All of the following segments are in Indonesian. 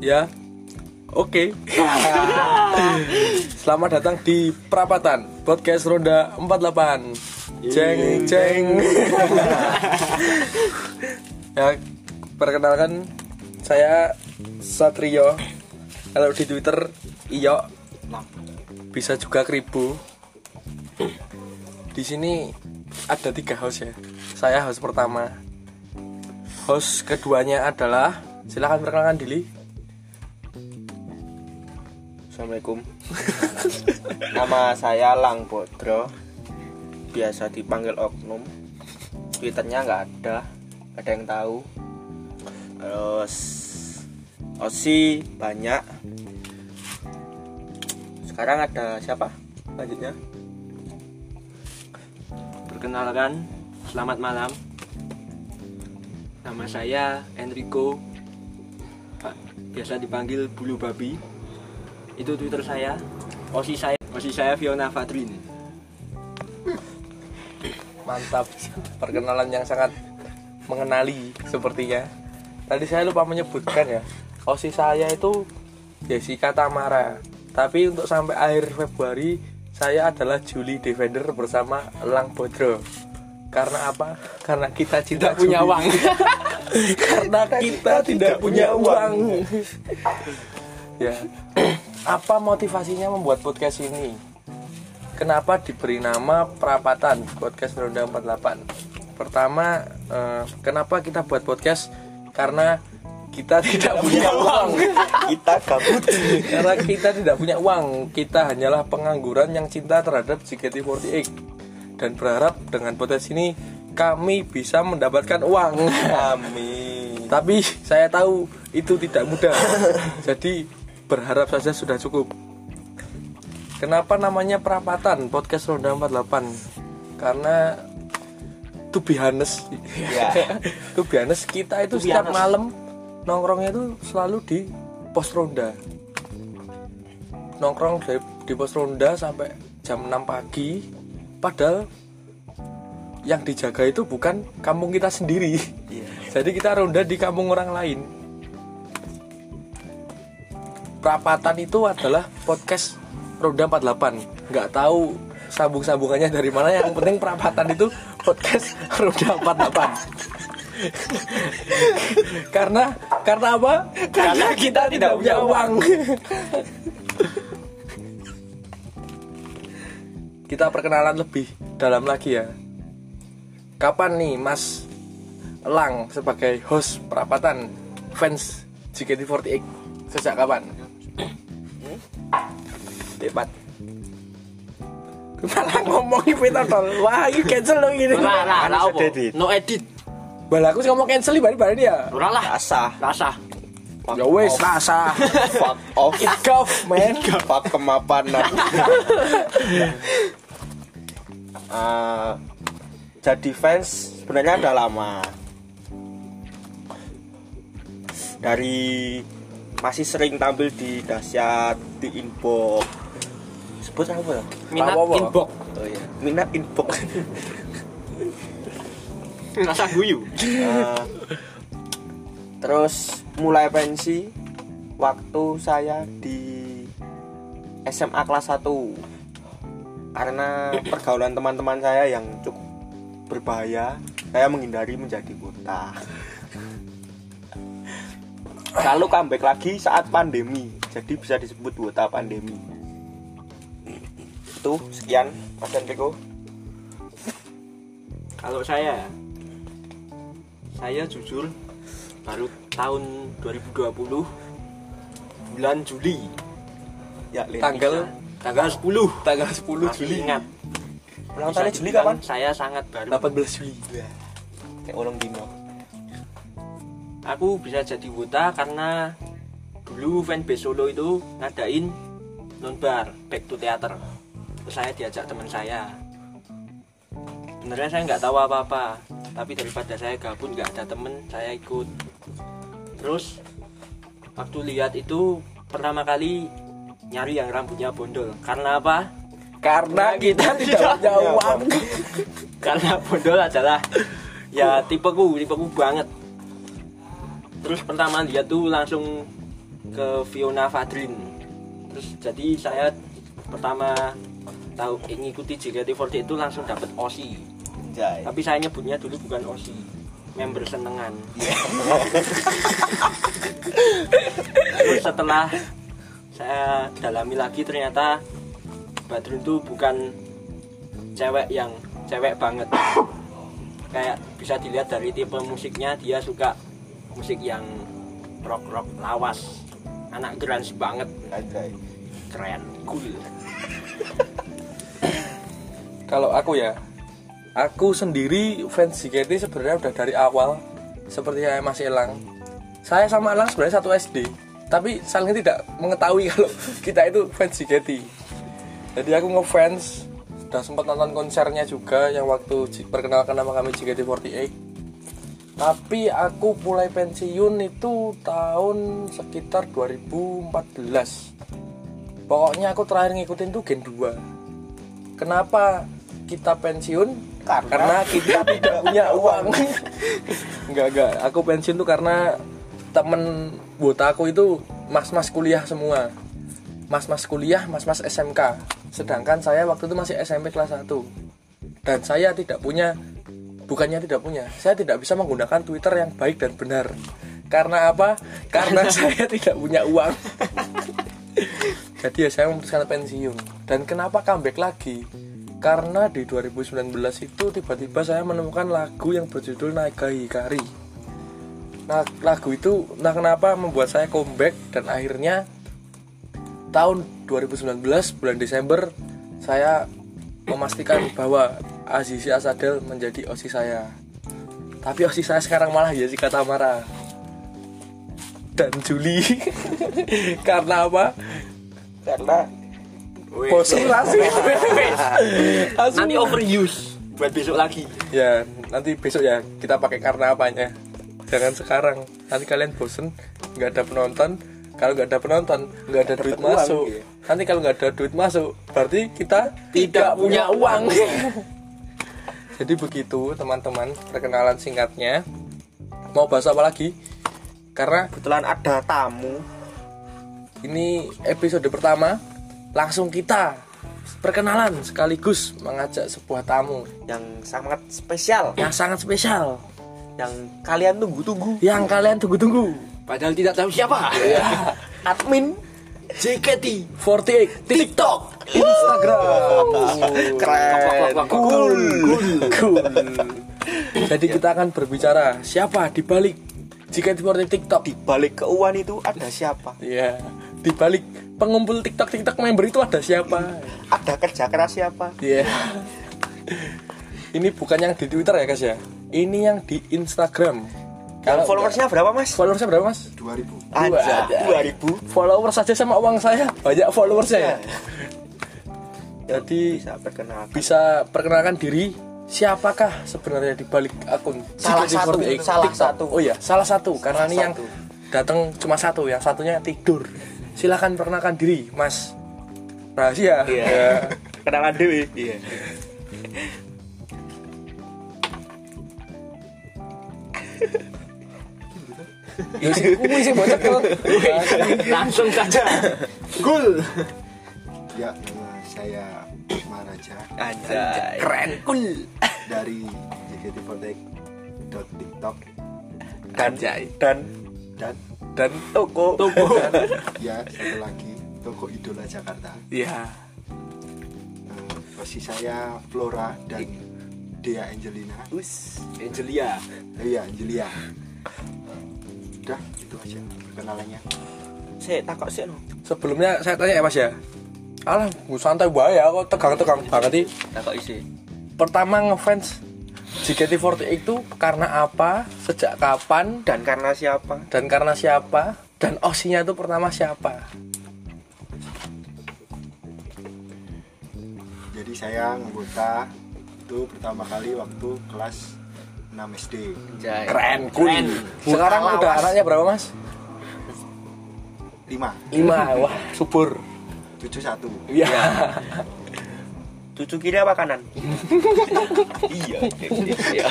Ya. Oke. Selamat datang di Perapatan Podcast Ronda 48. Ceng ceng. ya, perkenalkan saya Satrio. Kalau di Twitter Iyo. Bisa juga Kribo. Di sini ada tiga host ya. Saya host pertama. Host keduanya adalah silakan perkenalkan diri. Assalamualaikum Nama saya Lang Bodro Biasa dipanggil Oknum Twitternya nggak ada ada yang tahu Terus Osi banyak Sekarang ada siapa? Lanjutnya Perkenalkan, selamat malam. Nama saya Enrico. Biasa dipanggil Bulu Babi. Itu Twitter saya. Osi saya, Osi saya Fiona Fadrin. Mantap. Perkenalan yang sangat mengenali sepertinya. Tadi saya lupa menyebutkan ya. Osi saya itu Jessica Tamara. Tapi untuk sampai akhir Februari saya adalah Juli Defender bersama Lang Bodro. Karena apa? Karena kita cinta punya uang. Karena kita tidak punya uang. ya. Apa motivasinya membuat podcast ini? Kenapa diberi nama Perapatan Podcast Ronda 48? Pertama, eh, kenapa kita buat podcast? Karena kita tidak punya uang. Kita gabut Karena kita tidak punya uang, kita hanyalah pengangguran yang cinta terhadap JKT48 dan berharap dengan podcast ini kami bisa mendapatkan uang. Amin Tapi saya tahu itu tidak mudah. Jadi berharap saja sudah cukup. Kenapa namanya perapatan podcast Ronda 48? Karena to be honest, Ya. to be honest, kita itu setiap honest. malam nongkrongnya itu selalu di pos ronda. Nongkrong dari di pos ronda sampai jam 6 pagi. Padahal yang dijaga itu bukan kampung kita sendiri. Iya. Jadi kita ronda di kampung orang lain. Perapatan itu adalah podcast Roda 48. Nggak tahu sambung-sambungannya dari mana. Yang penting perapatan itu podcast Roda 48. karena karena apa? Karena kita tidak punya uang. kita perkenalan lebih dalam lagi ya. Kapan nih Mas Lang sebagai host perapatan fans JKT48 sejak kapan? Hebat. Malah ngomong iki tol. Wah, ini cancel gini. Ora, ora, ora Harus apa? edit. No edit. Bal aku sih ngomong cancel di bari ya. Ora lah. Rasa Rasa. Ya wes rasa. Fuck off Kick off, man. Fuck kemapanan Eh, Jadi fans sebenarnya udah lama Dari masih sering tampil di dahsyat di inbox sebut apa ya Minat Apa-apa? inbox. oh iya minat inbox Rasa guyu. Eh, terus mulai pensi waktu saya di SMA kelas 1 karena pergaulan teman-teman saya yang cukup berbahaya saya menghindari menjadi buta lalu comeback lagi saat pandemi jadi bisa disebut buta pandemi. Itu sekian Mas Enrico. Kalau saya saya jujur baru tahun 2020 bulan Juli. Ya. Tanggal tanggal 10 tanggal 10 Masih Juli. ingat. Ulang tahunnya Juli kapan? saya sangat baru. 18 Juli. kayak ulang dino aku bisa jadi buta karena dulu fanbase Solo itu ngadain nonbar back to theater. Terus saya diajak teman saya. Sebenarnya saya nggak tahu apa-apa tapi daripada saya gabut nggak ada temen saya ikut. Terus waktu lihat itu pertama kali nyari yang rambutnya bondol. Karena apa? Karena kita tidak punya uang. karena bondol adalah ya tipeku tipeku banget terus pertama lihat tuh langsung ke Fiona Fadrin. Terus jadi saya pertama tahu eh, ngikuti JKT48 itu langsung dapat OSI. Jai. tapi saya nyebutnya dulu bukan OSI member senengan. Terus setelah saya dalami lagi ternyata Badrun itu bukan cewek yang cewek banget. Kayak bisa dilihat dari tipe musiknya dia suka musik yang rock rock lawas anak grunge banget keren cool Kalau aku ya, aku sendiri fans JKT sebenarnya udah dari awal seperti saya masih Elang. Saya sama Elang sebenarnya satu SD, tapi saling tidak mengetahui kalau kita itu fans JKT. Jadi aku ngefans, udah sempat nonton konsernya juga yang waktu perkenalkan nama kami JKT48. Tapi aku mulai pensiun itu tahun sekitar 2014. Pokoknya aku terakhir ngikutin tuh Gen 2. Kenapa kita pensiun? Karena- kita tidak punya uang. enggak, enggak. Aku pensiun tuh karena temen buat aku itu mas-mas kuliah semua. Mas-mas kuliah, mas-mas SMK. Sedangkan saya waktu itu masih SMP kelas 1. Dan saya tidak punya bukannya tidak punya. Saya tidak bisa menggunakan Twitter yang baik dan benar. Karena apa? Karena saya tidak punya uang. Jadi ya saya memutuskan pensiun. Dan kenapa comeback lagi? Karena di 2019 itu tiba-tiba saya menemukan lagu yang berjudul Naga Hikari. Nah, lagu itu nah kenapa membuat saya comeback dan akhirnya tahun 2019 bulan Desember saya memastikan bahwa Azizi Asadel menjadi OSI saya. Tapi OSI saya sekarang malah Jessica Tamara dan Juli. Karena apa? Karena Bosen langsung. Nanti overuse buat besok lagi Ya, nanti besok ya kita pakai karena apanya. Jangan sekarang. Nanti kalian bosen, nggak ada penonton. Kalau nggak ada penonton, nggak ada duit uang, masuk. iya. Nanti kalau nggak ada duit masuk, berarti kita tidak punya uang. Jadi begitu teman-teman perkenalan singkatnya. Mau bahas apa lagi? Karena kebetulan ada tamu. ini episode pertama, langsung kita perkenalan sekaligus mengajak sebuah tamu yang sangat spesial. yang sangat spesial. Yang kalian tunggu-tunggu. Yang kalian tunggu-tunggu. Padahal tidak tahu siapa. Admin JKT 48 TikTok Instagram. Keren. Cool. Cool. Jadi kita akan berbicara siapa di balik jika di 48 TikTok? Di balik keuangan itu ada siapa? Ya di balik pengumpul TikTok TikTok member itu ada siapa? Ada kerja keras siapa? Iya. Ini bukan yang di Twitter ya, guys ya. Ini yang di Instagram. Yang followersnya berapa mas followersnya berapa, Mas? 2000 aja Dua. 2000 Followers saja sama uang saya banyak followersnya ya. Jadi bisa perkenalkan bisa perkenalkan diri siapakah sebenarnya di balik akun Salah satu, JKT48 salah TikTok? satu. Oh iya, salah satu karena Salah ini yang datang cuma satu, yang satunya tidur. Silakan perkenalkan diri, Mas. Rahasia. Iya. Ya. kenalan dewi iya Ya sih, kuwi sih bocah tuh. langsung saja. Cool. Ya saya Maraja Anjay. keren cool. Dari JKT48.tiktok dan Anjay. dan dan. Dan toko. Toko. Ya satu lagi toko idola Jakarta. Ya Eh, posisi saya Flora dan Dea Angelina. Us Angelia. Iya Angelia udah itu aja kenalannya. Saya takut sih no sebelumnya saya tanya ya Mas ya. Alah, gue santai bae ya kok tegang-tegang banget sih. takut isi Pertama ngefans JKT48 itu karena apa, sejak kapan, dan karena siapa? Dan karena siapa, dan osinya itu pertama siapa. jadi saya anggota itu pertama kali waktu kelas 6 SD Keren, Keren. Sekarang Lawas. udah anaknya berapa Mas? 5 Lima, wah subur. 71 Iya. cucu kiri apa kanan iya iya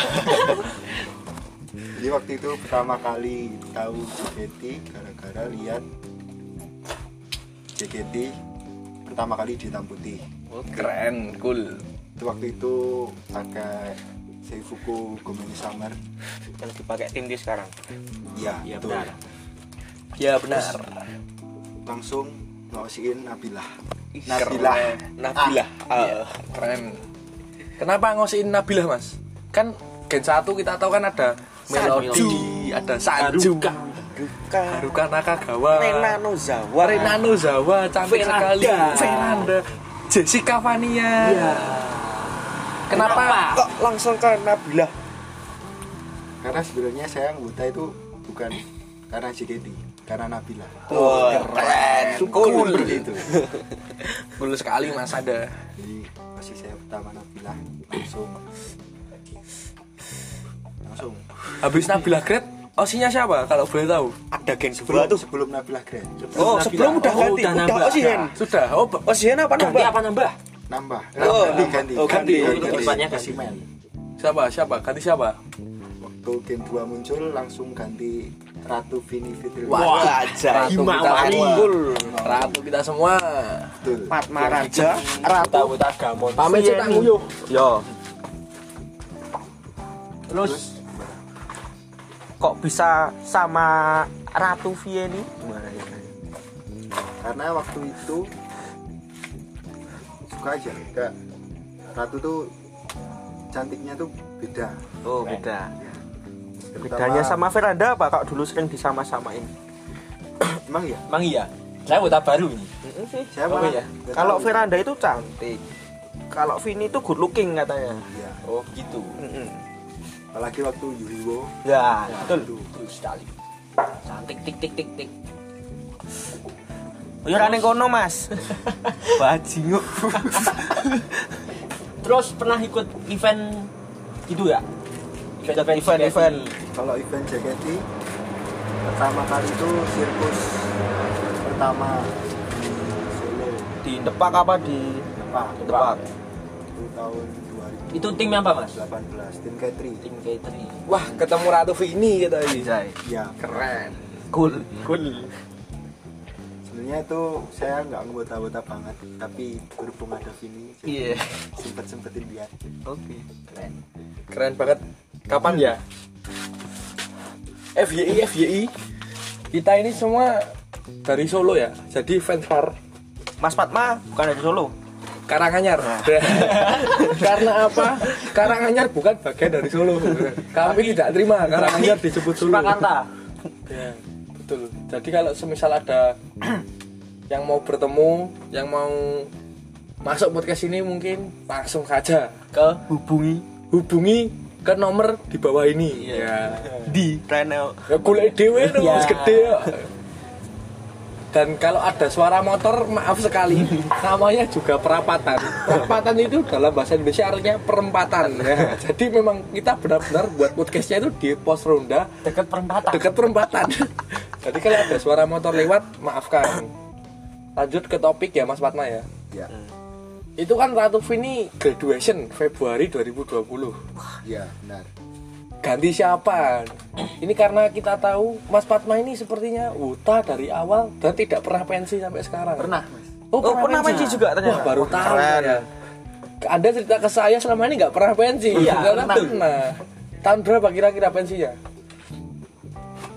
jadi waktu itu pertama kali tahu JKT gara-gara lihat JKT pertama kali di hitam putih Keren, cool. itu waktu itu pakai Seifuku Gomeni Summer yang dipakai tim di sekarang iya Iya betul benar. Ya benar. langsung ngosiin Nabila Nabila. Nabila. Ah, keren. Kenapa ngosiin Nabila, Mas? Kan Gen 1 kita tahu kan ada Melody, ada Sanju, Haruka. Haruka Nakagawa, Rena Nozawa Rena Nozawa, cantik Veranda. sekali. Veranda. Jessica Vania. Kenapa? kok langsung ke Nabila karena sebenarnya saya anggota itu bukan karena JKT karena Nabila Wah, keren. cool seperti itu. Cool sekali Mas ada. jadi posisi saya pertama Nabila langsung. Langsung. Habis Nabila Grade, osinya siapa? Kalau boleh tahu? ada geng sebelum tuh. sebelum Nabila Grand oh sebelum udah Oh, ganti. udah udah Sudah. Oh, Osihen apa Ganti nambah? apa nambah? Nambah Oh, ganti ganti oh, ganti. Tempatnya ganti. Spesimen. siapa? Siapa? Ganti siapa? waktu game 2 muncul langsung ganti Ratu Vini Fitri Wah, aja Ratu kita. Cool. Ratu kita semua. betul Fatma Raja Ratu Tahu-tahu gamon. Pamit cetak nguyuh. yo Terus kok bisa sama Ratu Vieni gimana ya karena waktu itu suka aja kayak Ratu tuh cantiknya tuh beda oh beda Terutama- bedanya sama Veranda apa kak dulu sering disama-samain emang ya emang iya. Saya anggota baru ini. saya Oh, iya. kalau. Veranda itu cantik kalau Vini itu good looking katanya Iya. Oh gitu. apalagi waktu Yuhiwo ya betul Betul sekali. Cantik tik tik tik tik. Ya rane kono mas bajingo Terus pernah ikut event itu ya? event event kalau event JKT pertama kali itu sirkus pertama di Solo di Depak apa di Pak Depak itu tahun Itu tim apa mas? 2018 tim Katri Tim catering. Wah, ketemu Ratu Vini kita ini. ya Keren. cool Cool. Sebenarnya itu saya nggak ngebota-bota banget tapi berhubung ada Vini iya sempet sempetin dia oke Keren. Keren banget. Kapan ya? FYI FYI. Kita ini semua dari Solo ya. Jadi fans far Mas Fatma bukan dari Solo Karanganyar. Karena apa? Karanganyar bukan bagian dari Solo. Kami tidak terima Karanganyar disebut Solo. Surakarta. Ya, betul. Jadi kalau semisal ada yang mau bertemu, yang mau masuk podcast ini mungkin langsung saja Ke hubungi hubungi ke nomor di bawah ini. Ya. di Renel Ya golek dhewe no, Ya. gede ya. Dan kalau ada suara motor, maaf sekali, namanya juga perapatan. Perapatan itu dalam bahasa Indonesia artinya perempatan. Ya, jadi memang kita benar-benar buat podcastnya itu di pos ronda dekat perempatan. dekat perempatan. Jadi kalau ada suara motor lewat, maafkan. Lanjut ke topik ya Mas Fatma ya. ya Itu kan Ratu Vini graduation Februari 2020. ya benar Ganti siapa? Ini karena kita tahu Mas Fatma ini sepertinya Uta dari awal dan tidak pernah pensi sampai sekarang. Pernah mas. Oh, Oh, pernah pensi juga ternyata? Wah, baru Wah, tahu keren. saya. Anda cerita ke saya selama ini nggak pernah pensi. Iya, Karena pernah. pernah. Tahun berapa kira-kira pensinya?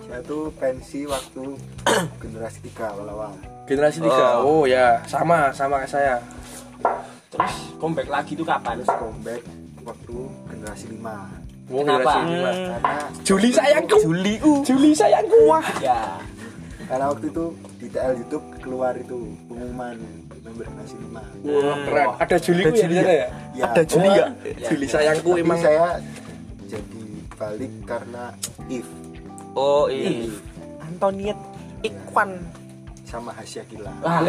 saya tuh pensi waktu generasi tiga awal-awal Generasi 3. Oh, ya, sama sama kayak saya. Terus comeback lagi itu kapan? terus comeback waktu generasi lima Kenapa? lima. karena Juli sayangku. Juli uh Juli sayangku. Wah. Ya. karena waktu itu di TL YouTube keluar itu pengumuman member generasi lima Wah, keren. Ada Juli Ada ya di Juli sana ya? ya? ya Ada Juli Wah, nggak? Juli sayangku tapi emang saya jadi balik karena if oh iya Antoniet Ikwan sama Hasya Wah,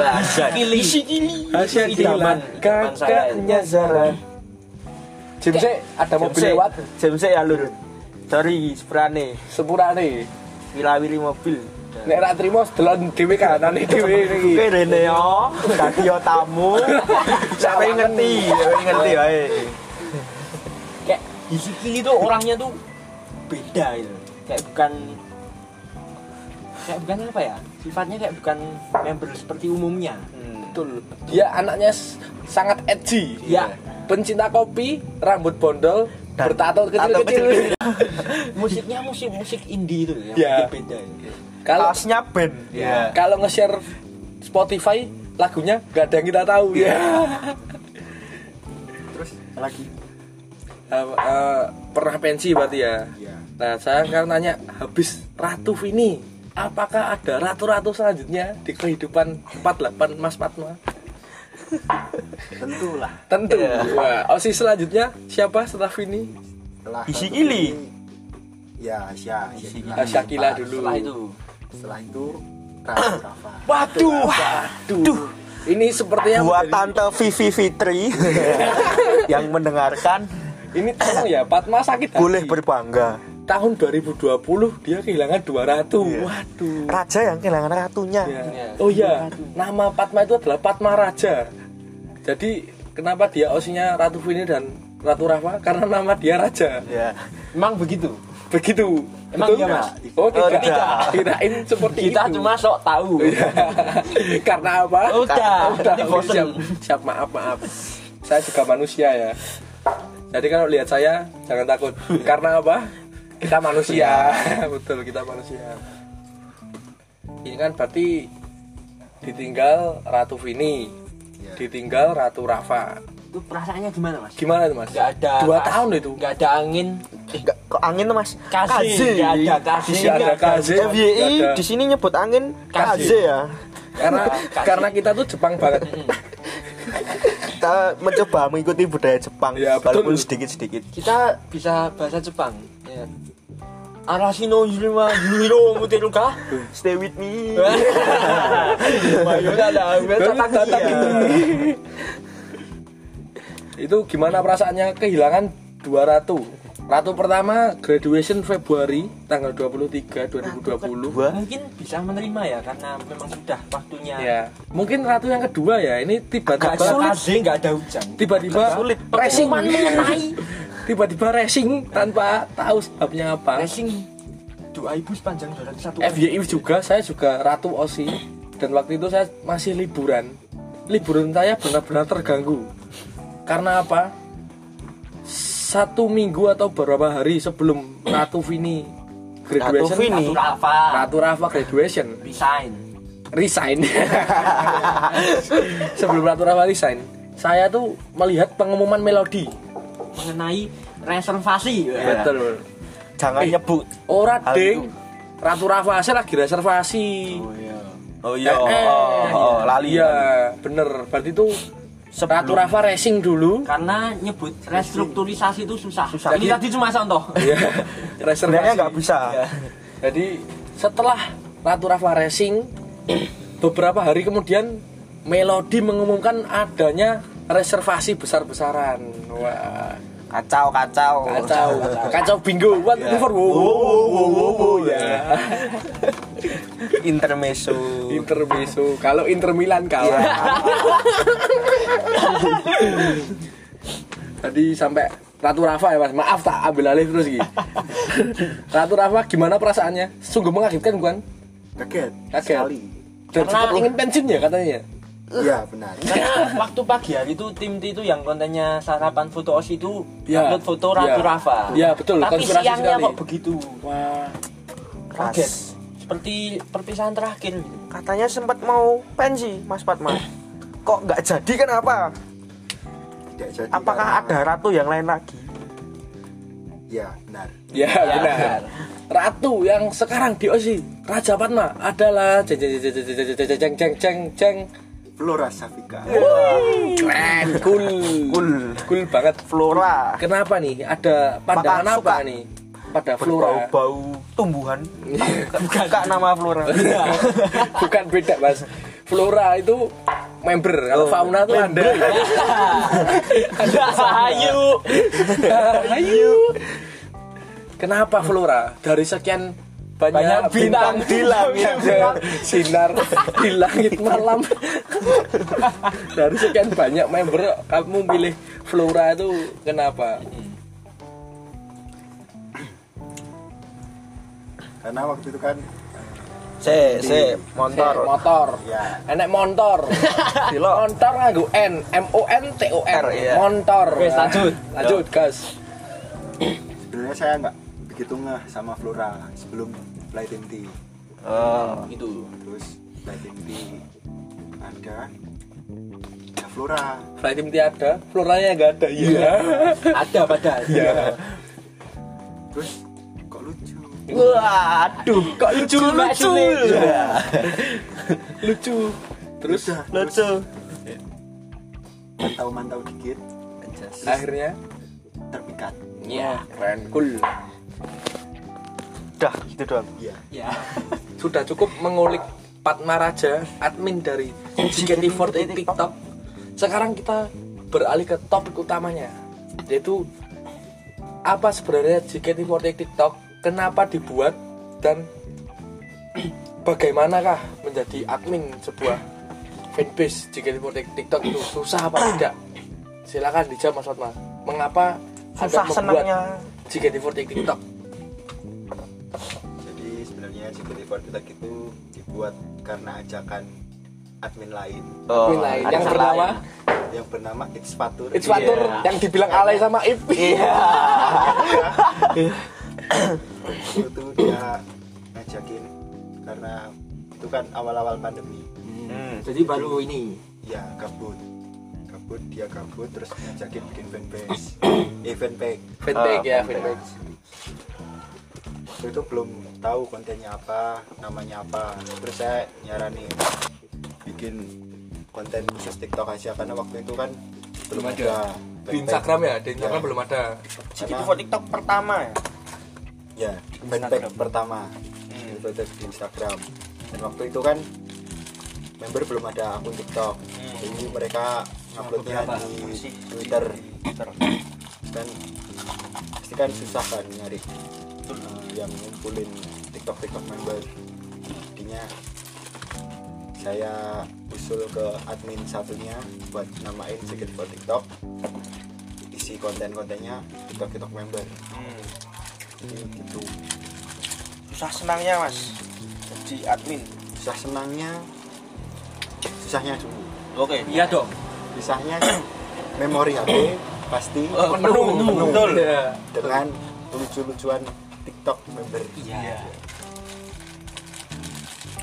Kili. Asia Itu gila zaman- zaman saya. kakaknya Zara. James ada mobil James lewat. James ya lur. Dari Sebrane sepurane. wirawiri mobil. Nek ra trimo sedelon dhewe kanane dhewe iki. Oke rene yo. Dadi yo tamu. Sampe ngerti? ngerti. Wae Kayak Hisiki itu orangnya tuh beda gitu. Kayak bukan kayak bukan apa ya? Sifatnya kayak bukan member seperti umumnya. Betul. Dia anaknya sangat edgy. Ya. Pencinta kopi, rambut bondol, bertato kecil-kecil. musiknya musik musik indie itu Ya. beda ya. Kalau Kaosnya band. Ya. kalau nge-share Spotify lagunya gak ada yang kita tahu ya. terus lagi Eh, eh, pernah pensi berarti ya. ya Nah, saya sekarang nanya, habis Ratu Vini, apakah ada ratu-ratu selanjutnya di kehidupan 48 Mas Fatma? Tentulah Tentu. Wah, Osi selanjutnya siapa setelah Vini? setelah Ili. ya Asia Ah, Syakila dulu. setelah itu setelah itu Rafa Rafa Waduh. Waduh. Ini sepertinya Buat menjadi- tante Vivi Fitri yang mendengarkan ini tolong ya, Fatma sakit hati. boleh berbangga. Tahun 2020 dia kehilangan dua ratu. Iya. Waduh. Raja yang kehilangan ratunya. Ya. Iya. Oh iya, nama Padma itu adalah Padma Raja. Jadi kenapa dia osinya Ratu Vini dan Ratu Rafa? Karena nama dia Raja. Ya. emang begitu Begitu. Emang Betul? iya, Mas? Oh Oh, tidak. tidak. Kirain seperti kita itu. cuma sok tahu Iya. Karena apa? udah Udah, bosen siap, siap maaf maaf. Saya juga manusia ya. Jadi kalau lihat saya jangan takut. Karena apa? Kita manusia. Betul, kita manusia. Ini kan berarti ditinggal Ratu Vini, Ya. ditinggal Ratu Rafa. itu perasaannya gimana mas Gimana itu mas? nggak ada Dua kas- tahun itu. nggak ada angin Eh, nggak- kok angin tuh, Mas? Kaze, nggak ada kaze, Di sini ada kaze, FYI di sini nyebut angin Kaze. ya. karena Kaze. karena kita tuh Jepang banget. Kita mencoba mengikuti budaya Jepang Ya, betul. walaupun sedikit-sedikit. kita bisa bahasa Jepang ya. Arashino Yurima Yuro Muteruka Stay with me. Mayona lah Tataki. itu gimana perasaannya kehilangan dua ratu? Ratu pertama graduation Februari tanggal 23 2020. Dua. mungkin bisa menerima ya karena memang sudah waktunya Ya, mungkin ratu yang kedua ya. Ini ada tiba-tiba kaze, gak ada hujan tiba-tiba Sulit. mengenai tiba-tiba racing tanpa tahu sebabnya apa. racing doa ibu sepanjang jalan satu FYI juga saya juga ratu Osi dan waktu itu saya masih liburan. Liburan saya benar-benar terganggu. Karena apa? Satu minggu atau beberapa hari sebelum Ratu Vini graduation, Ratu Vini. Ratu Rafa Ratu Rafa graduation resign resign. sebelum Ratu Rafa resign, saya tuh melihat pengumuman melodi. Mengenai reservasi Betul. Jangan Eh. nyebut. Ora ding. Ratu Rafa saya lagi reservasi. Oh iya. Eh, eh. Oh, oh, lali. Iya, bener. Berarti itu Sebelum- Ratu Rafa racing dulu. karena nyebut restrukturisasi itu susah. Susah. Jadi tadi cuma contoh. Iya. Reservasi. nggak bisa. Jadi setelah Ratu Rafa racing beberapa hari kemudian Melodi mengumumkan adanya reservasi besar-besaran. Wah, Kacau, kacau. kacau. Kacau bingo. What wow, wow, wow, wow, wow, wow, ya. Intermezzo. Intermezzo. Kalau Inter Milan kalah. Tadi sampai Ratu Rafa ya mas, maaf tak ambil alih terus gitu. Ratu Rafa gimana perasaannya? Sungguh mengagetkan bukan? kaget Kaget. sekali Dan Karena- ingin pensiun ya katanya. Iya benar Karena waktu pagi hari itu tim T itu yang kontennya sarapan foto OSI itu Ya, upload foto Ratu ya. Rafa. Ya, betul, Tapi konspirasi siangnya sekali. kok begitu. Wah, Kaget. Seperti perpisahan terakhir. Katanya sempat mau pensi, Mas Fatma. Kok nggak jadi kenapa? tidak jadi Apakah karena- ada ratu yang lain lagi? ya benar ya, benar. Ratu yang sekarang di Osi Raja Padma adalah jeng jeng jeng jeng jeng jeng jeng Flora Safika keren cool. Cool. cool banget. Flora. kenapa nih? Ada pandangan Maka apa suka. nih? Pada flora? Berbau-bau tumbuhan. Bukan nama Flora. bukan beda mas. Flora itu member. Kalau fauna itu ada. Ayo. ayo kenapa flora? Dari sekian banyak, Banyak bintang di langit sinar di langit malam. Dari sekian banyak member kamu pilih flora itu kenapa? Karena waktu itu kan Se, se, motor motor. motor. Ya. enek montor. Delok. montor nganggo n. M o n t o r R, montor. Wes, lanjut. lanjut. gas. Sebenarnya saya nggak begitu ngeh sama Flora. Sebelum Fly Team T. Oh. itu. Terus Fly Team T ada ada Flora. flight team tiada floranya nggak ada iya. Ada padahal iya. Terus kok lucu. Waduh, kok lucu lucu. lucu. Terus Udah, Lucu. mantau-mantau dikit. Akhirnya? terpikat. iya keren. Cool Udah, gitu doang. Iya. ya sudah cukup mengulik Patma Raja, admin dari JKT48 TikTok. Sekarang kita beralih ke topik utamanya, yaitu apa sebenarnya JKT48 TikTok, kenapa dibuat dan bagaimanakah menjadi admin sebuah fanbase JKT48 TikTok itu susah apa tidak? Silakan dijawab Mas Fatma. Mengapa Susah Anda membuat senangnya. JKT48 TikTok? JKT48 itu dibuat karena ajakan admin lain Oh, Admin lain. Yang salah bernama? lain. yang bernama It's Fatur. It's Fatur yang dibilang alay sama Ipi. Iya. itu dia ngajakin karena itu kan awal-awal pandemi. Hmm. jadi baru ini Ya gabut. Gabut dia gabut terus ngajakin bikin fanbase. eh fanpage. Fanpage ya, Ah, fanpage. Waktu itu belum tahu kontennya apa, namanya apa. Terus saya nyaranin bikin konten khusus TikTok aja karena waktu itu kan belum ada. ada. Di. Instagram ya, di Instagram Ya. belum ada. JKT48 TikTok pertama ya. ya fanpage pertama Hmm. itu di Instagram dan waktu itu kan member belum ada akun TikTok Hmm. jadi mereka uploadnya di. Twitter Twitter. dan pasti kan susah kan nyari uh, yang ngumpulin TikTok TikTok member jadinya saya usul ke admin satunya buat namain Secret for TikTok isi konten-kontennya TikTok TikTok member Hmm. jadi gitu Susah senangnya, Mas. Jadi admin. susah senangnya susahnya dulu Oke. iya dong susahnya memori HP pasti Oh, penuh, penuh. Betul. Iya. dengan lucu-lucuan TikTok member iya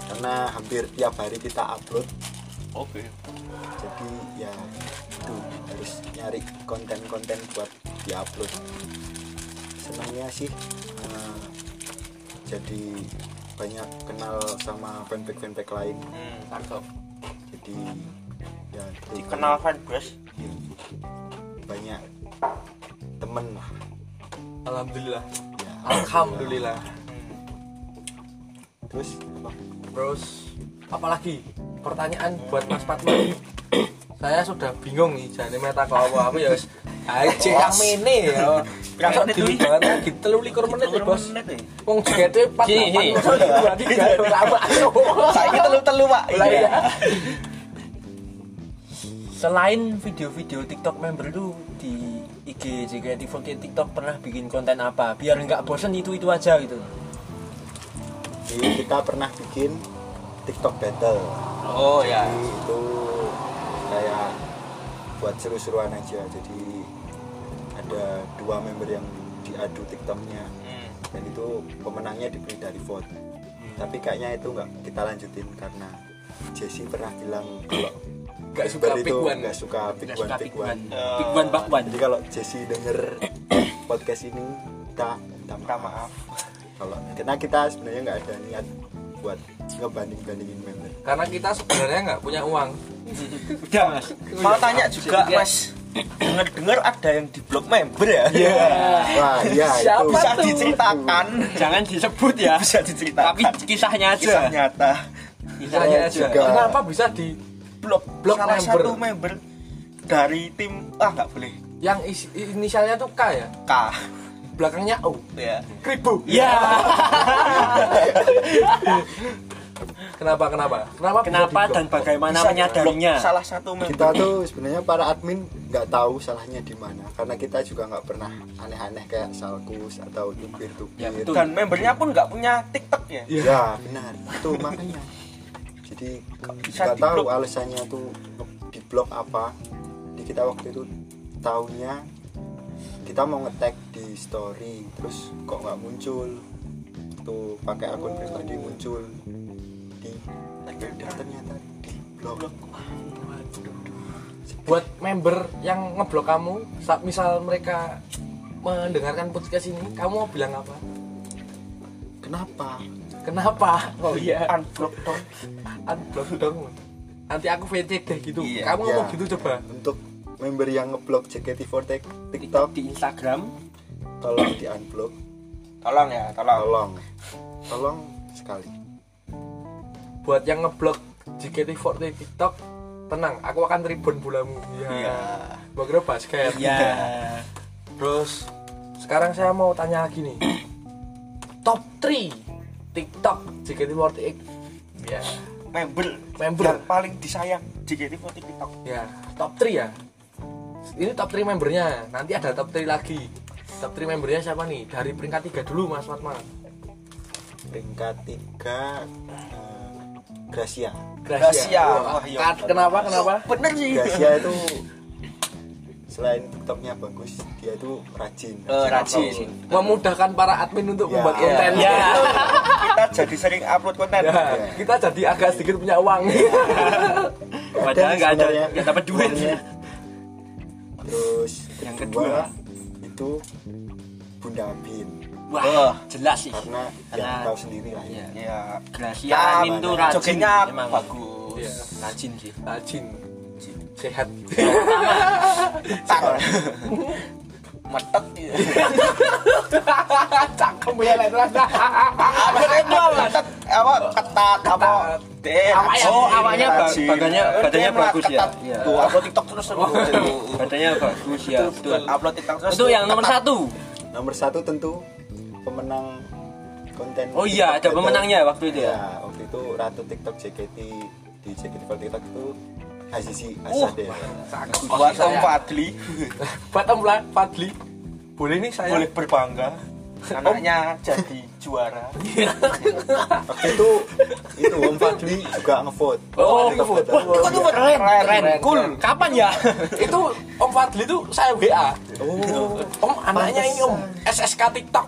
karena hampir tiap hari kita upload Oke. jadi ya itu harus nyari konten-konten buat diupload senangnya sih eh, jadi banyak kenal sama fanpage-fanpage lain Hmm. Cakep. jadi ya Dikenal fanbase. banyak temen lah Alhamdulillah. Alhamdulillah. terus apa Terus apalagi pertanyaan buat Mas Fatma. Saya sudah bingung nih, jadi meta kau apa apa ya. wis. Aja yang ini ya. Wi? banget lagi telu likur menit ya bos. Wong itu empat masa dua tiga lama. Telu-telu, Pak. Lah iya. Selain video-video TikTok member itu di IG JKT48 TikTok pernah bikin konten apa? Biar nggak bosen itu itu aja gitu. Jadi kita pernah bikin TikTok battle. Oh ya. Jadi itu kayak buat seru-seruan aja. Jadi ada dua member yang diadu TikToknya. Hmm. dan itu pemenangnya diberi dari vote. Tapi kayaknya itu nggak kita lanjutin karena Jesse pernah bilang kalau Nggak suka pick one. nggak suka pick nggak one suka pick pick one one pick one one jadi kalau Jesse denger podcast ini kita minta maaf maaf. kalau karena kita sebenarnya nggak ada niat buat ngebanding bandingin member Karena kita sebenarnya nggak punya uang. Udah, Mas. Mau tanya juga, Mas. Dengar-dengar ada yang di blog member ya? Iya. wah iya Siapa itu Bisa tuh? diceritakan. jangan disebut ya Bisa diceritakan. tapi kisahnya aja kisah nyata. Kisahnya aja. juga. Kenapa bisa di Blog, Blog salah member. satu member dari tim ah nggak boleh yang isi- inisialnya tuh K ya? K Belakangnya O. ya Kribu. ya Kenapa kenapa? Kenapa? Kenapa dan bagaimana Bisa menyadarinya? salah satu member kita tuh sebenarnya para admin nggak tahu salahnya di mana karena kita juga nggak pernah aneh-aneh kayak salkus atau tubir tubir Ya, betul. dan membernya pun nggak punya TikTok ya ya benar itu makanya jadi nggak tahu alasannya tuh di blok apa. Di kita waktu itu tahunya kita mau ngetek di story terus kok nggak muncul? Tuh pakai akun pribadi muncul. Di dan ternyata di blok. Buat member yang ngeblok kamu saat misal mereka mendengarkan podcast ini kamu mau bilang apa? Kenapa kenapa? Oh iya. Unblock dong. Unblock dong. Nanti aku VC deh gitu. Iya, kamu ngomong iya. gitu coba. Untuk member yang ngeblok JKT48 TikTok di Instagram. tolong di unblock tolong ya tolong. Tolong. Tolong sekali. Buat yang ngeblok JKT48 TikTok tenang aku akan tribun bulamu. Ya Iya. Gua kira basket. Ya terus sekarang saya mau tanya lagi nih. Top 3 TikTok JKT48 ya. Member Member. yang paling disayang JKT48 TikTok. Ya top 3 ya. Ini top 3 membernya. Nanti ada top 3 lagi. Top 3 membernya siapa nih? Dari peringkat 3 dulu mas Fatma. Peringkat tiga eh, Gracia. Gracia. Wah, Wah, iya. kenapa kenapa? Bener sih. Gracia itu selain TikToknya bagus dia itu rajin Eh, rajin. upload. memudahkan para admin untuk Ya. membuat Ya. konten ya kita jadi sering upload konten Ya, kita jadi agak sedikit punya uang padahal nggak ada nggak dapat duit uangnya. terus Yang kedua, itu Bunda Bin wah jelas sih karena Karena- ya tahu sendiri lah ya. Iya. ya Gracia Ya, Amin tuh rajin jogetnya bagus. Iya. rajin sih rajin sehat. Metet ya cakep ya lah Akhirnya itu metet apa? Ketat. Apa. Awalnya- oh awalnya badannya badannya bagus ya. Iya. tuh upload TikTok terus. Tuh badannya bagus ya. Betul upload TikTok terus. Itu yang nomor satu? Nomor satu tentu pemenang konten oh iya ada pemenangnya waktu itu ya? Ya waktu itu ratu TikTok JKT di JKT TikTok itu Azizi. Asade buat Om Fadli. Fla- Fadli. Boleh nih saya? Boleh berbangga. Anaknya jadi juara. Waktu itu itu Om Fadli juga ngevote. Oh, ngevote. Wah, tuh keren keren cool. Kapan ya? Itu Om Fadli tuh saya WA oh. Om anaknya ini Om. SSK TikTok.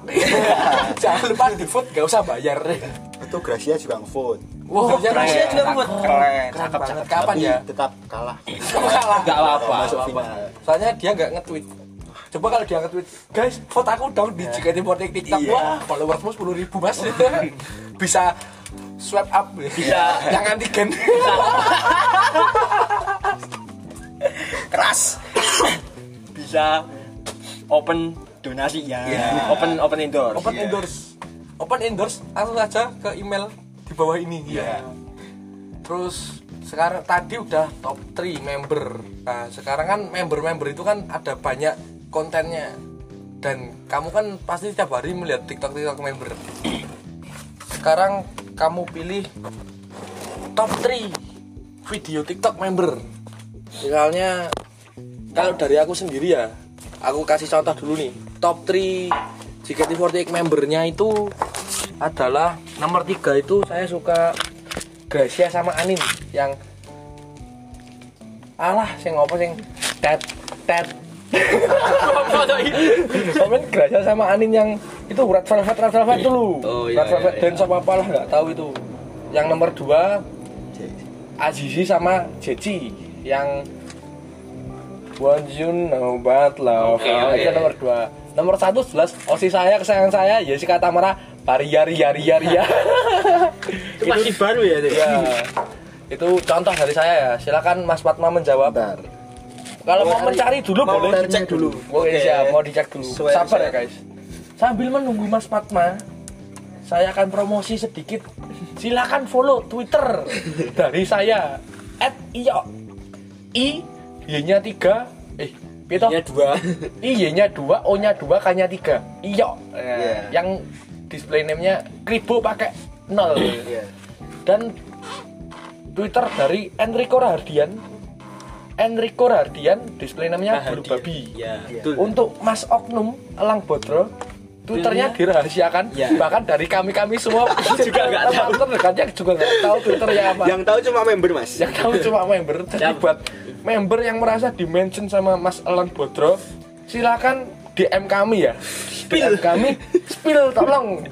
Jangan lupa di vote gak usah bayar. Itu Gracia juga ngevote Wah, keren. Gracia juga ngevote. keren Keren banget. Kapan tapi ya? tetap kalah Kalah. Nggak apa-apa. masuk final Soalnya dia nggak nge-tweet. Coba kalau dia nge-tweet, guys, vote aku dong di JKT48 TikTok. Iya. Wah, followersmu 10 ribu mas. Bisa swipe up. Bisa. Yang antigen. keras bisa open donasi ya Iya. open open endorse Open Iya. endorse. Open endorse langsung aja ke email di bawah ini. Iya. Terus sekarang tadi udah top 3 member. Nah, sekarang kan member-member itu kan ada banyak kontennya. Dan kamu kan pasti setiap hari melihat TikTok-TikTok member. Sekarang kamu pilih top 3 video TikTok member. Misalnya kalau dari aku sendiri ya, aku kasih contoh dulu nih. Top 3 JKT48 membernya itu adalah nomor 3 itu saya suka Gracia sama Anin yang alah sing ngopo sing tet tet. Komen Gracia sama Anin yang itu Red Velvet Red Velvet dulu. Oh, iya, Red Velvet iya, iya. dance apa apalah nggak tahu itu. Yang nomor 2 Azizi sama Jeci yang What you know about love? Oke, Nah, oke. itu nomor 2 nomor satu jelas osi saya kesayangan saya Jessica Tamara Paria Ria Ria Ria itu masih baru ya itu ya itu contoh dari saya ya silakan Mas Fatma menjawab Bentar. kalau mau Cari- mencari dulu mau boleh dicek dulu dulu. oke siap mau dicek dulu Sesuai- sabar ya sesuai. guys sambil menunggu Mas Fatma saya akan promosi sedikit silakan follow Twitter dari saya at iyo i y nya tiga eh Pito? Iya dua I nya dua, O nya dua, K nya tiga. Iyo. Iya. Yang display name-nya kribo pakai nol. Iya. Dan Twitter dari Enrico Rahardian. Enrico Rahardian, display namanya bulu babi. Ya, betul. Untuk Mas Oknum Elang Bodro, Twitternya dirahasiakan. Ya. Bahkan dari kami-kami semua Juga nggak tahu. terdekatnya juga nggak tahu Twitternya apa. Yang tahu cuma member mas. yang tahu cuma member. Jadi buat member yang merasa di mention sama Mas Elang Bodro, silakan DM kami ya. DM kami, spill tolong.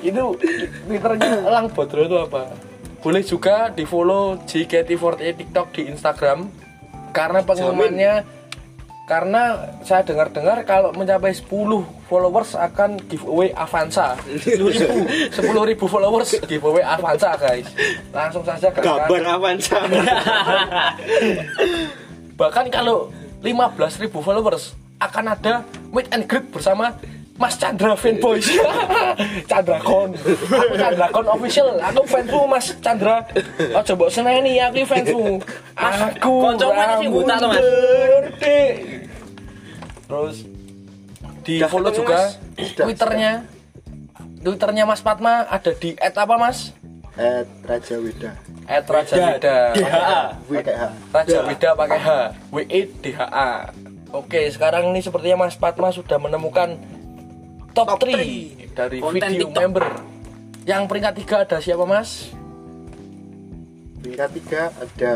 Itu Twitternya Elang Bodro itu apa? Boleh juga di follow JKT48 TikTok di Instagram karena pengumumannya karena saya dengar-dengar kalau mencapai 10 followers akan giveaway Avanza 10.000 10.000 followers giveaway Avanza guys langsung saja. Kabar Avanza. bahkan kalau 15.000 followers akan ada meet and greet bersama Mas Chandra fanboy Chandra Kon. Aku Chandra Kon official. Aku fansmu Mas Chandra. Oh coba seneni aku fansmu aku ini sih buta tuh, Mas. Terus di Udah follow juga Mas? twitternya. Twitternya Mas Fatma ada di at apa Mas? Eh, Raja Wida. at Raja Wida Pakai H. Raja Wida pakai H. W I D H A Oke sekarang ini sepertinya Mas Fatma sudah menemukan top, Top 3 dari Konten video TikTok. member yang peringkat tiga ada siapa Mas? Peringkat tiga ada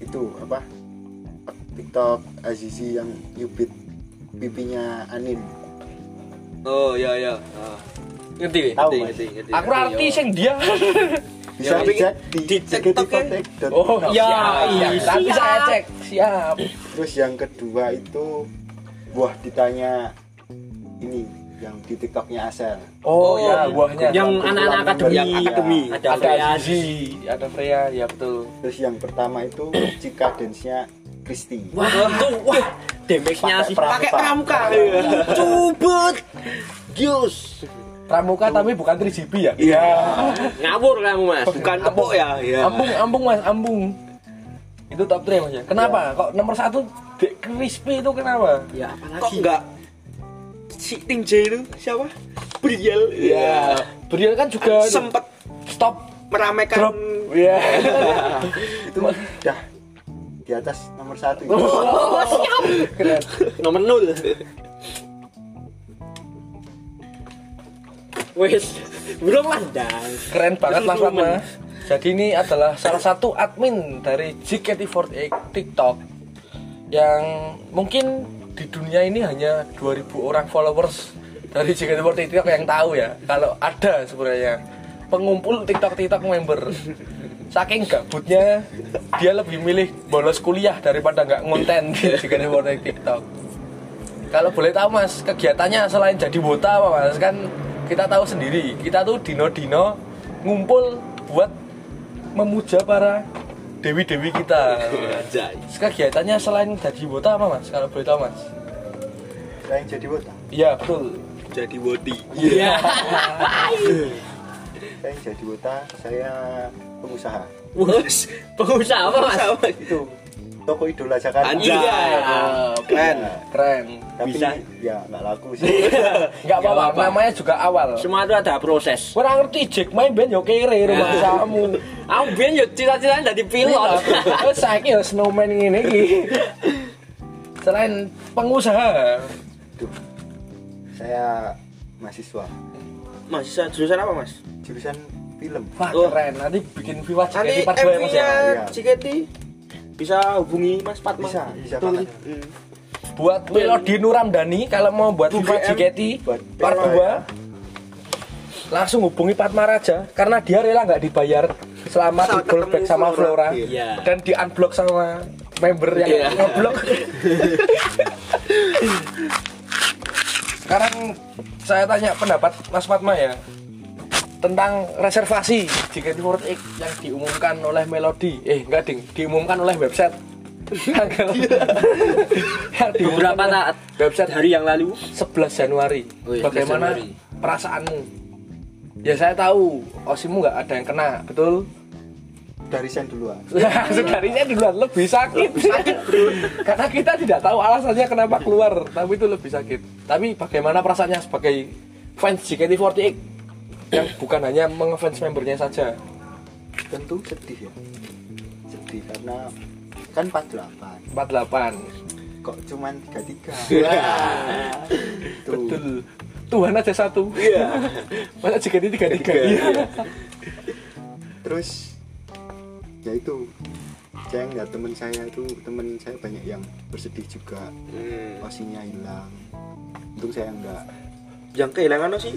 itu apa? TikTok Azizi yang nyubit pipinya Anin. Oh, ya ya. Ah. Ngerti, ngerti, ngerti, ngerti. Aku arti sing dia Bisa Ya, dicek di, di TikTok ya? jkt48.com. Oh Ya, iya, siap. Nanti siap. saya cek Siap Terus yang kedua itu buah ditanya ini yang di TikToknya Asel. Oh, ya buahnya Yang anak-anak akademi. Yang akademi. Ada Ada Ada Freya Ya betul Terus yang pertama itu Cika dance-nya Kristi. Wah, itu wah, damage-nya Pakai sih pakai pramuka. Cubut. Gius. Pramuka tapi bukan 3GP ya? Iya. Ngawur kamu, Mas. Bukan tepuk ya. Iya. Ambung, ambung mas, ambung Itu top 3 mas ya? Kenapa? Kok nomor satu Dek Crispy itu kenapa? Ya, Kok apalagi enggak si Ting J itu siapa? Briel. Ya, Beliau kan juga Sempat stop meramaikan drop. Iya. Itu udah di atas nomor satu. Oh, siap. Keren. nomor nol. Wes, belum landang. Keren banget Mas Fatma. Jadi ini adalah salah satu admin dari JKT48 TikTok yang mungkin di dunia ini hanya 2000 orang followers dari JKT48 TikTok yang tahu ya kalau ada sebenarnya pengumpul TikTok TikTok member saking gabutnya dia lebih milih bolos kuliah daripada nggak ngonten di JKT48 TikTok kalau boleh tahu mas kegiatannya selain jadi wota apa mas kan kita tahu sendiri kita tuh dino-dino ngumpul buat memuja para dewi-dewi kita kegiatannya selain jadi wota apa mas kalau boleh tahu mas Saya yang jadi wota. iya betul Jadi Wodi. Iya. Saya yang jadi wota, saya pengusaha. Wes, pengusaha apa, Mas? Itu toko idola Jakarta. Anjay. Iya. Keren. keren Tapi Bisa. ya nggak laku sih. nggak apa-apa namanya juga awal Semua itu ada proses. kurang ngerti Jack main band yo kere rumah kamu Aku biyen yo cita-citanya jadi pilot. Terus saya kira snowman ini iki. Selain pengusaha, Tuh. Saya mahasiswa Mahasiswa jurusan apa, Mas? jurusan film. wah Oh. keren. Nanti bikin Viva Nanti JKT part 2 ya Mas ya. MV-nya Iya. JKT bisa hubungi Mas Fatma. Bisa, bisa banget. Hmm. Buat Melodi Nuramdani kalau mau buat Viva. JKT Buat part BM. 2 langsung hubungi Fatma Raja karena dia rela nggak dibayar selama di back sama Flora. Flora Iya. dan di unblock sama member yang Iya. ngeblok. Sekarang saya tanya pendapat Mas Fatma ya tentang reservasi JKT48 yang diumumkan oleh Melodi. Eh, enggak ding, diumumkan oleh website. yang diumumkan Beberapa saat website hari yang lalu 11 Januari. Oh iya, 11 Bagaimana Januari. perasaanmu? Ya saya tahu, Osimu nggak ada yang kena, betul? Dari sen duluan. Sedarinya duluan lebih sakit. Karena kita tidak tahu alasannya kenapa keluar, tapi itu lebih sakit. Tapi bagaimana perasaannya sebagai fans JKT48 yang bukan hanya mengefans membernya saja? tentu sedih ya. Sedih karena kan 48 48 kok cuman 33 Tuh. betul. Tuhan aja satu. Iya. masa jika ini tiga tiga? Tiga, iya. iya. terus ya itu. Saya ngeliat temen saya tuh temen saya banyak yang bersedih juga. Hmm. osinya hilang. Untung saya enggak Yang kehilangan sih,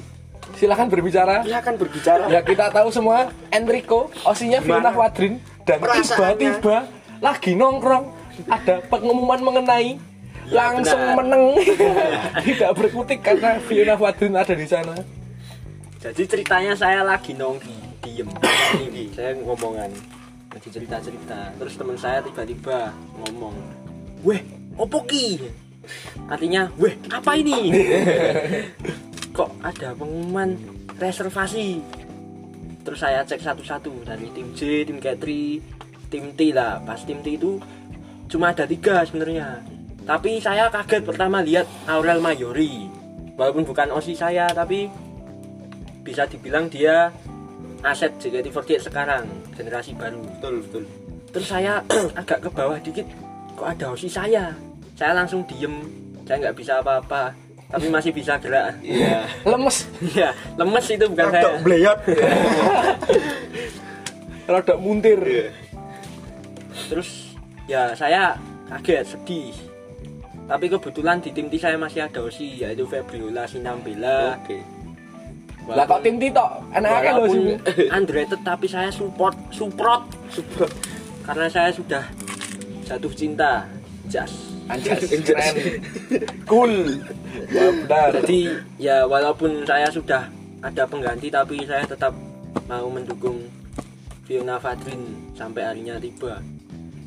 silakan berbicara silakan berbicara. ya kita tahu semua Enrico osinya Fiona? Wadrin dan tiba-tiba lagi nongkrong ada pengumuman mengenai Ya, langsung benar. menang tidak berkutik karena Fiona Wadrin ada di sana Jadi ceritanya saya lagi nongki, diem. Ini saya ngomongan, lagi cerita cerita. Terus teman saya tiba-tiba ngomong, weh, opo ki? Artinya, weh, apa ini? Kok ada pengumuman reservasi? Terus saya cek satu-satu dari tim J, tim Katri, tim T lah. Pas tim T itu cuma ada tiga sebenarnya. Tapi saya kaget pertama lihat Aurel Mayori. Walaupun bukan OSI saya, tapi bisa dibilang dia aset JKT48 sekarang generasi baru Betul, betul. terus saya agak ke bawah dikit kok ada osi saya saya langsung diem saya nggak bisa apa-apa tapi masih bisa gerak. Iya. lemes. Ya lemes itu bukan saya. Rodok bleyot. rada muntir. Iya. terus ya saya kaget sedih. Tapi kebetulan di tim T saya masih ada osi yaitu Febriola Sinambela Oke. lah kok tim Tito enak loh walaupun sih underrated tapi saya support support. Support. Karena saya sudah jatuh cinta. Jas Anjas, keren cool. Ya benar. Jadi ya walaupun saya sudah ada pengganti tapi saya tetap mau mendukung Fiona Fadrin sampai harinya tiba.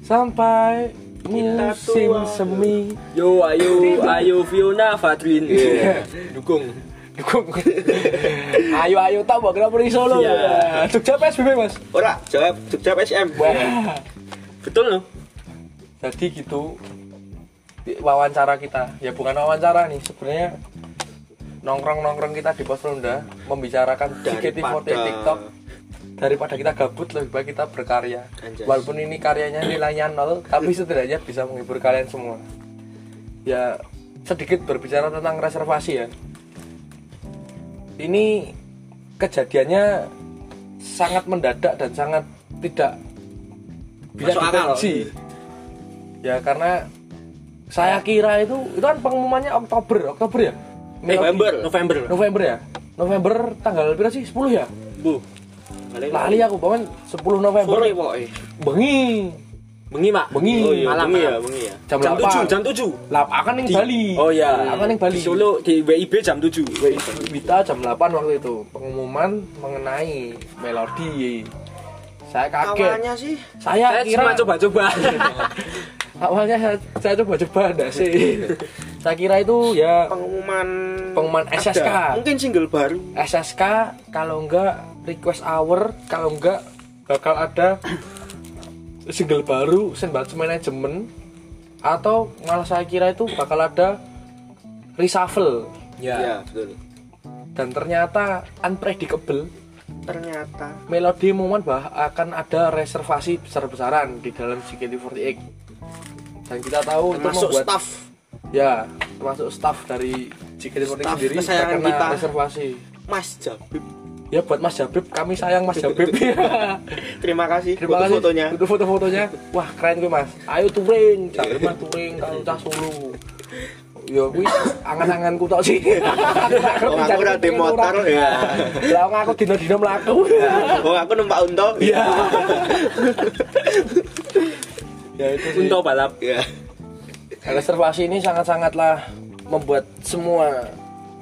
Sampai Kita musim tua. semi. Yo ayo ayo Fiona Fadrin. Dukung. Dukung. ayo ayo tau mbak kenapa di Solo? Iya. Jogja PSBB mas. Ora, jawab Jogja SM. Wah. betul loh jadi gitu wawancara kita. Ya bukan wawancara nih sebenarnya nongkrong nongkrong kita di pos ronda membicarakan JKT48 TikTok. Daripada kita gabut lebih baik kita berkarya. Anjas. walaupun ini karyanya nilainya nol tapi setidaknya bisa menghibur kalian semua. Ya sedikit berbicara tentang reservasi ya. Ini kejadiannya sangat mendadak dan sangat tidak bisa diprediksi. ya karena saya kira itu itu kan pengumumannya Oktober Oktober ya? November. November. November ya? November tanggal berapa sih? 10 ya? Bu lali aku paman 10 November. Sore pokoknya. bengi. Bengi mak bengi. Oh iya, Malam, bengi ya, bengi ya. jam, jam 8 7 jam 7 Lap, akan yang Bali. Oh ya akan yang Bali. Di Solo di WIB jam 7 Wita jam 8 waktu itu. Pengumuman mengenai melodi saya kaget. Awalnya sih. Saya saya kira cuma coba-coba awalnya saya, saya coba-coba enggak sih saya kira itu ya pengumuman Pengumuman ada. SSK. Mungkin single baru. SSK kalau enggak request hour kalau enggak bakal ada single baru senbat manajemen atau malah saya kira itu bakal ada reshuffle ya Iya, betul. dan ternyata unpredictable Ternyata melodi momen bahwa akan ada reservasi besar-besaran di dalam JKT48 dan kita tahu itu termasuk membuat staff ya termasuk staff dari JKT48 Staff sendiri kesayangan kita. reservasi Mas Jabib. ya buat Mas Jabib kami sayang Mas Jabib Terima kasih terima kasih foto-fotonya. itu foto-fotonya wah keren gue Mas ayo touring Jabib mah touring kalau cah Solo ya gue angan-anganku tok sih Oh, aku udah di motor ya. lah wong aku dino-dino mlaku Oh, aku numpak unta. Iya. Ya itu sih. untuk balap. Iya. reservasi ini sangat-sangatlah membuat semua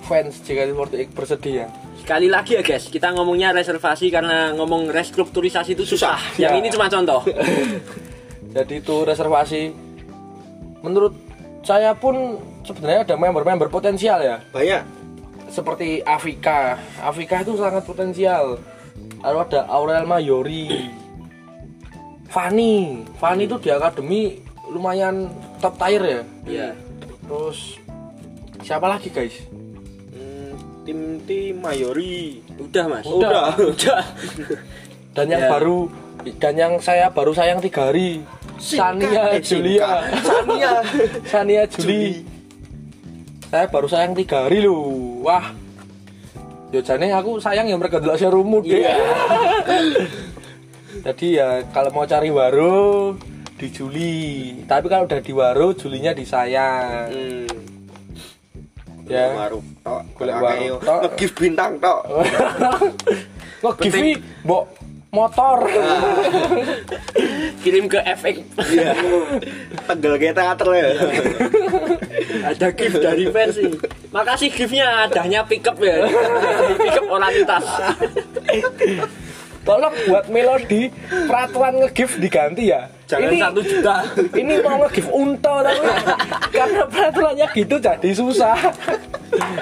fans JKT48 bersedia sekali lagi ya guys kita ngomongnya reservasi karena ngomong restrukturisasi itu susah. Ya. yang ini cuma contoh. Jadi itu reservasi. Menurut saya pun sebenarnya ada member-member potensial ya. Banyak. seperti Afika. Afika itu sangat potensial. Lalu ada Aurel Mayori Fanny Fanny itu di akademi lumayan top tier ya. Ya terus siapa lagi guys? Hmm, tim tim Mayori. udah mas. Udah. udah. Dan yang Ya. baru dan yang saya baru sayang tiga hari. Sania eh, Julia. Sania. Sania Juli. Saya baru sayang tiga hari loh. Wah. Yo jane aku sayang yang mereka dulu serumu deh Iya. jadi ya kalau mau cari waro di Juli tapi kalau udah di waro Julinya di sayang Hmm. ya Warung tok. Golek tok. nge-give bintang tok. kok give mbok motor kirim ke FX Iya. Tegel kayak teater ya. ada gift dari fans sih makasih giftnya adanya pickup ya pickup oralitas tolong buat melodi peraturan nge-give diganti ya. Jangan ini satu juta. ini mau nge-give unta tapi karena peraturannya gitu jadi susah.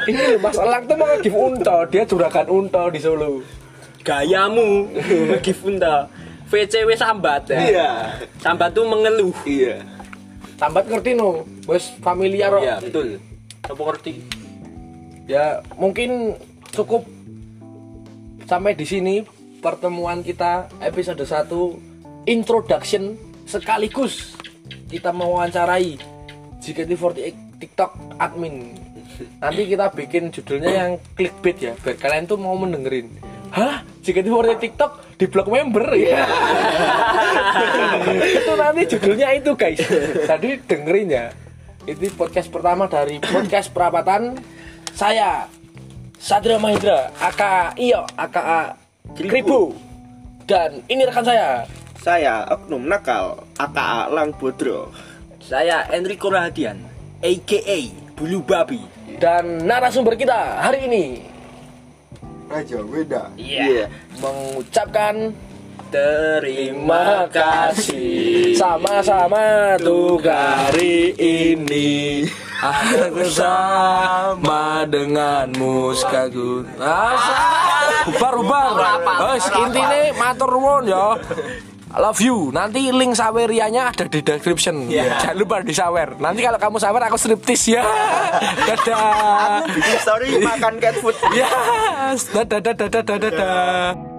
Ini Mas Elang tuh mau nge-give unta. Dia juragan unta di Solo. Gayamu gift unta. VCW sambat ya. Iya. sambat tuh mengeluh. Iya. sambat ngerti no? Wes familiar kok. iya betul. Apa ngerti? Ya mungkin cukup sampai di sini pertemuan kita episode 1 introduction sekaligus kita mewawancarai JKT48 TikTok admin. Nanti kita bikin judulnya yang clickbait ya biar kalian tuh mau mendengerin. Hah? JKT48 TikTok di blog member? Ya itu nanti judulnya itu guys. Jadi dengerin ya. Ini podcast pertama dari podcast perapatan saya Satria Mahendra aka Iyo aka Kribo dan ini rekan saya. Saya oknum nakal, AKA Lang Bodro. saya Enrico Rahadian aka Bulu Babi. Dan narasumber kita hari ini. Raja Weda. iya. Mengucapkan terima kasih. sama-sama untuk hari ini aku bersama denganmu sekaligus bubar bubar guys intine matur nuwun ya I love you. Nanti link sawerianya ada di description. Jangan lupa di sawer. Nanti kalau kamu sawer aku striptis ya. Dadah. Bikin story makan cat food. Yes. Dadah dadah dadah dadah. dadah.